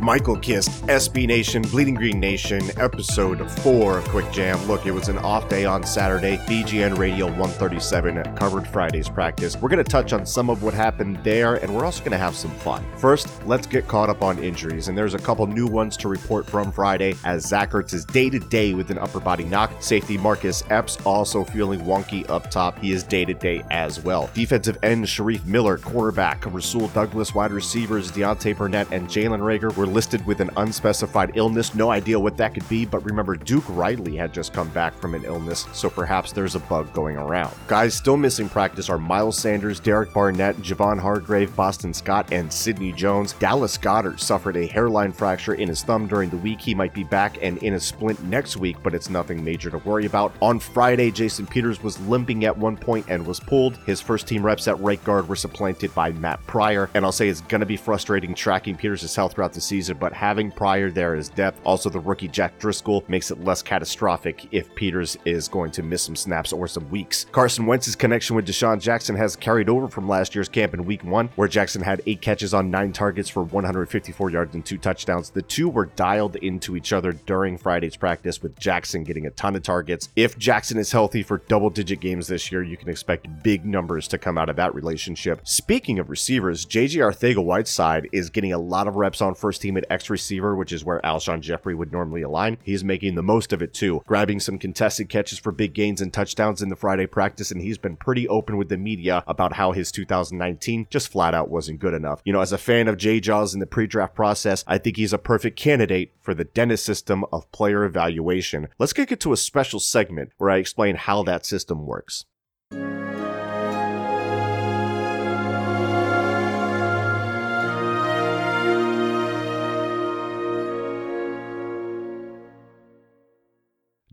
Michael Kist, SB Nation, Bleeding Green Nation, episode 4 of Quick Jam. Look, it was an off day on Saturday. BGN Radio 137 covered Friday's practice. We're going to touch on some of what happened there, and we're also going to have some fun. First, let's get caught up on injuries, and there's a couple new ones to report from Friday as Zach Ertz is day to day with an upper body knock. Safety Marcus Epps also feeling wonky up top. He is day to day as well. Defensive end Shareef Miller, quarterback Rasul Douglas, wide receivers Deontay Burnett and Jalen Reagor were listed with an unspecified illness. No idea what that could be, but remember, Duke Riley had just come back from an illness, so perhaps there's a bug going around. Guys still missing practice are Miles Sanders, Derek Barnett, Javon Hargrave, Boston Scott, and Sidney Jones. Dallas Goedert suffered a hairline fracture in his thumb during the week. He might be back and in a splint next week, but it's nothing major to worry about. On Friday, Jason Peters was limping at one point and was pulled. His first team reps at right guard were supplanted by Matt Pryor, and I'll say it's going to be frustrating tracking Peters' health throughout the season, but having Pryor there is depth. Also, the rookie Jack Driscoll makes it less catastrophic if Peters is going to miss some snaps or some weeks. Carson Wentz's connection with DeSean Jackson has carried over from last year's camp in week one, where Jackson had eight catches on nine targets for 154 yards and two touchdowns. The two were dialed into each other during Friday's practice, with Jackson getting a ton of targets. If Jackson is healthy for double digit games this year, you can expect big numbers to come out of that relationship. Speaking of receivers, JJ Arcega-Whiteside is getting a lot of reps on first team at X receiver, which is where Alshon Jeffery would normally align. He's making the most of it too, grabbing some contested catches for big gains and touchdowns in the Friday practice, and he's been pretty open with the media about how his 2019 just flat out wasn't good enough. You know, as a fan of Jay Jaws in the pre draft process, I think he's a perfect candidate for the Dennis system of player evaluation. Let's get into a special segment where I explain how that system works.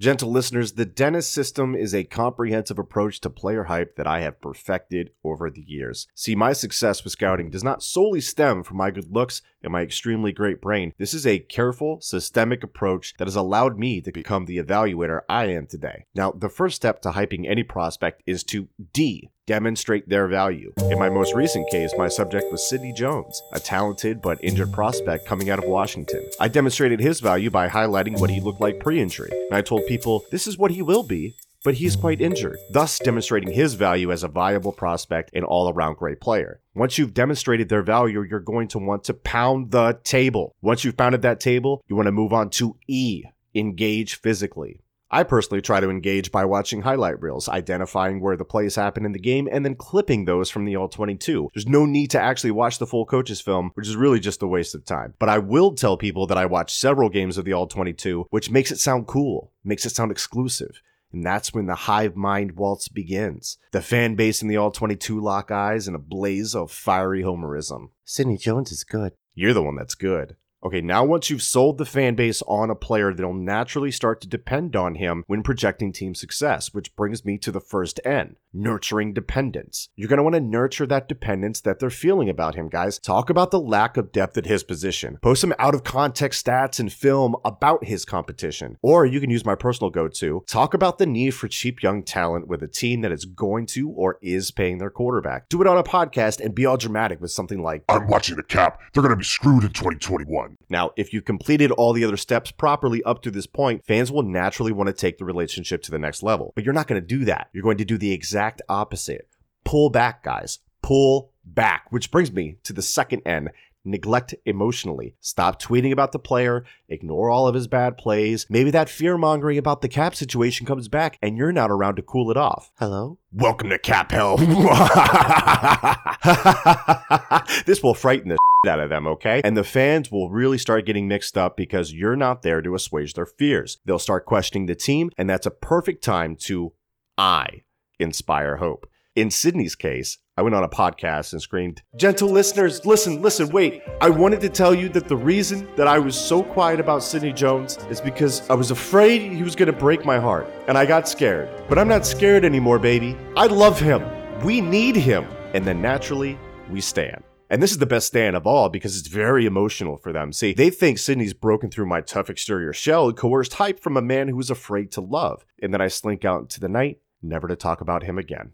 Gentle listeners, the Dennis system is a comprehensive approach to player hype that I have perfected over the years. See, my success with scouting does not solely stem from my good looks and my extremely great brain. This is a careful, systemic approach that has allowed me to become the evaluator I am today. Now, the first step to hyping any prospect is to D, demonstrate their value. In my most recent case, my subject was Sidney Jones, a talented but injured prospect coming out of Washington. I demonstrated his value by highlighting what he looked like pre injury, and I told people this is what he will be. But he's quite injured, thus demonstrating his value as a viable prospect and all around great player. Once you've demonstrated their value, you're going to want to pound the table. Once you've pounded that table, you want to move on to E, engage physically. I personally try to engage by watching highlight reels, identifying where the plays happen in the game, and then clipping those from the all 22. There's no need to actually watch the full coaches film, which is really just a waste of time. But I will tell people that I watched several games of the all 22, which makes it sound cool, makes it sound exclusive. And that's when the hive mind waltz begins. The fan base in the all 22 lock eyes in a blaze of fiery homerism. Sidney Jones is good. You're the one that's good. Okay, now once you've sold the fan base on a player, they'll naturally start to depend on him when projecting team success, which brings me to the first N nurturing dependence. You're going to want to nurture that dependence that they're feeling about him, guys. Talk about the lack of depth at his position. Post some out of context stats and film about his competition. Or you can use my personal go to talk about the need for cheap young talent with a team that is going to or is paying their quarterback. Do it on a podcast and be all dramatic with something like, I'm watching the cap. They're going to be screwed in 2021. Now, if you've completed all the other steps properly up to this point, fans will naturally want to take the relationship to the next level. But you're not going to do that. You're going to do the exact opposite. Pull back, guys. Pull back. Which brings me to the second N neglect emotionally. Stop tweeting about the player, ignore all of his bad plays. Maybe that fear mongering about the cap situation comes back and you're not around to cool it off. Hello? Welcome to Cap Hell. this will frighten the out of them, okay? And the fans will really start getting mixed up because you're not there to assuage their fears. They'll start questioning the team, and that's a perfect time to I inspire hope. In Sidney's case, I went on a podcast and screamed, Gentle listeners, listen, listen, wait. I wanted to tell you that the reason that I was so quiet about Sidney Jones is because I was afraid he was going to break my heart. And I got scared. But I'm not scared anymore, baby. I love him. We need him. And then naturally, we stand. And this is the best stand of all because it's very emotional for them. See, they think Sidney's broken through my tough exterior shell and coerced hype from a man who was afraid to love. And then I slink out into the night, never to talk about him again.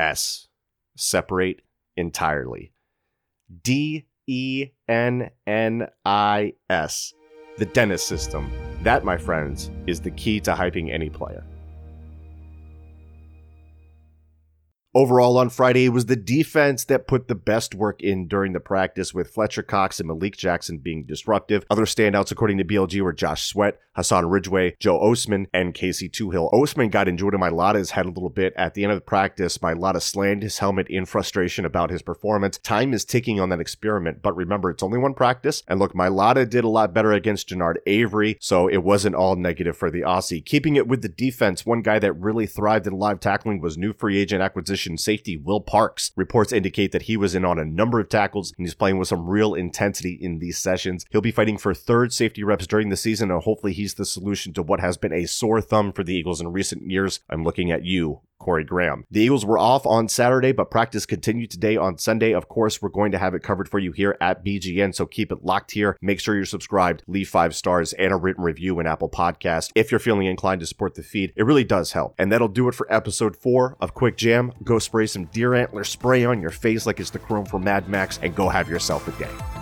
S. Separate entirely. D E N N I S. The Dennis system. That, my friends, is the key to hyping any player. Overall, on Friday, it was the defense that put the best work in during the practice, with Fletcher Cox and Malik Jackson being disruptive. Other standouts, according to BLG, were Josh Sweat, Hassan Ridgeway, Joe Ostman, and Casey Toohill. Ostman got in Mailata's head a little bit. At the end of the practice, Mailata slammed his helmet in frustration about his performance. Time is ticking on that experiment, but remember, it's only one practice. And look, Mailata did a lot better against Genard Avery, so it wasn't all negative for the Aussie. Keeping it with the defense, one guy that really thrived in live tackling was new free agent acquisition safety Will Parks. Reports indicate that he was in on a number of tackles and he's playing with some real intensity in these sessions. He'll be fighting for third safety reps during the season, and hopefully he's the solution to what has been a sore thumb for the Eagles in recent years. I'm looking at you, Corey Graham. The Eagles were off on Saturday, but practice continued today on Sunday. Of course, we're going to have it covered for you here at BGN, so keep it locked here. Make sure you're subscribed, leave five stars and a written review in Apple Podcast. If you're feeling inclined to support the feed, it really does help. And that'll do it for episode four of Quick Jam. Go spray some deer antler spray on your face like it's the chrome from Mad Max, and go have yourself a day.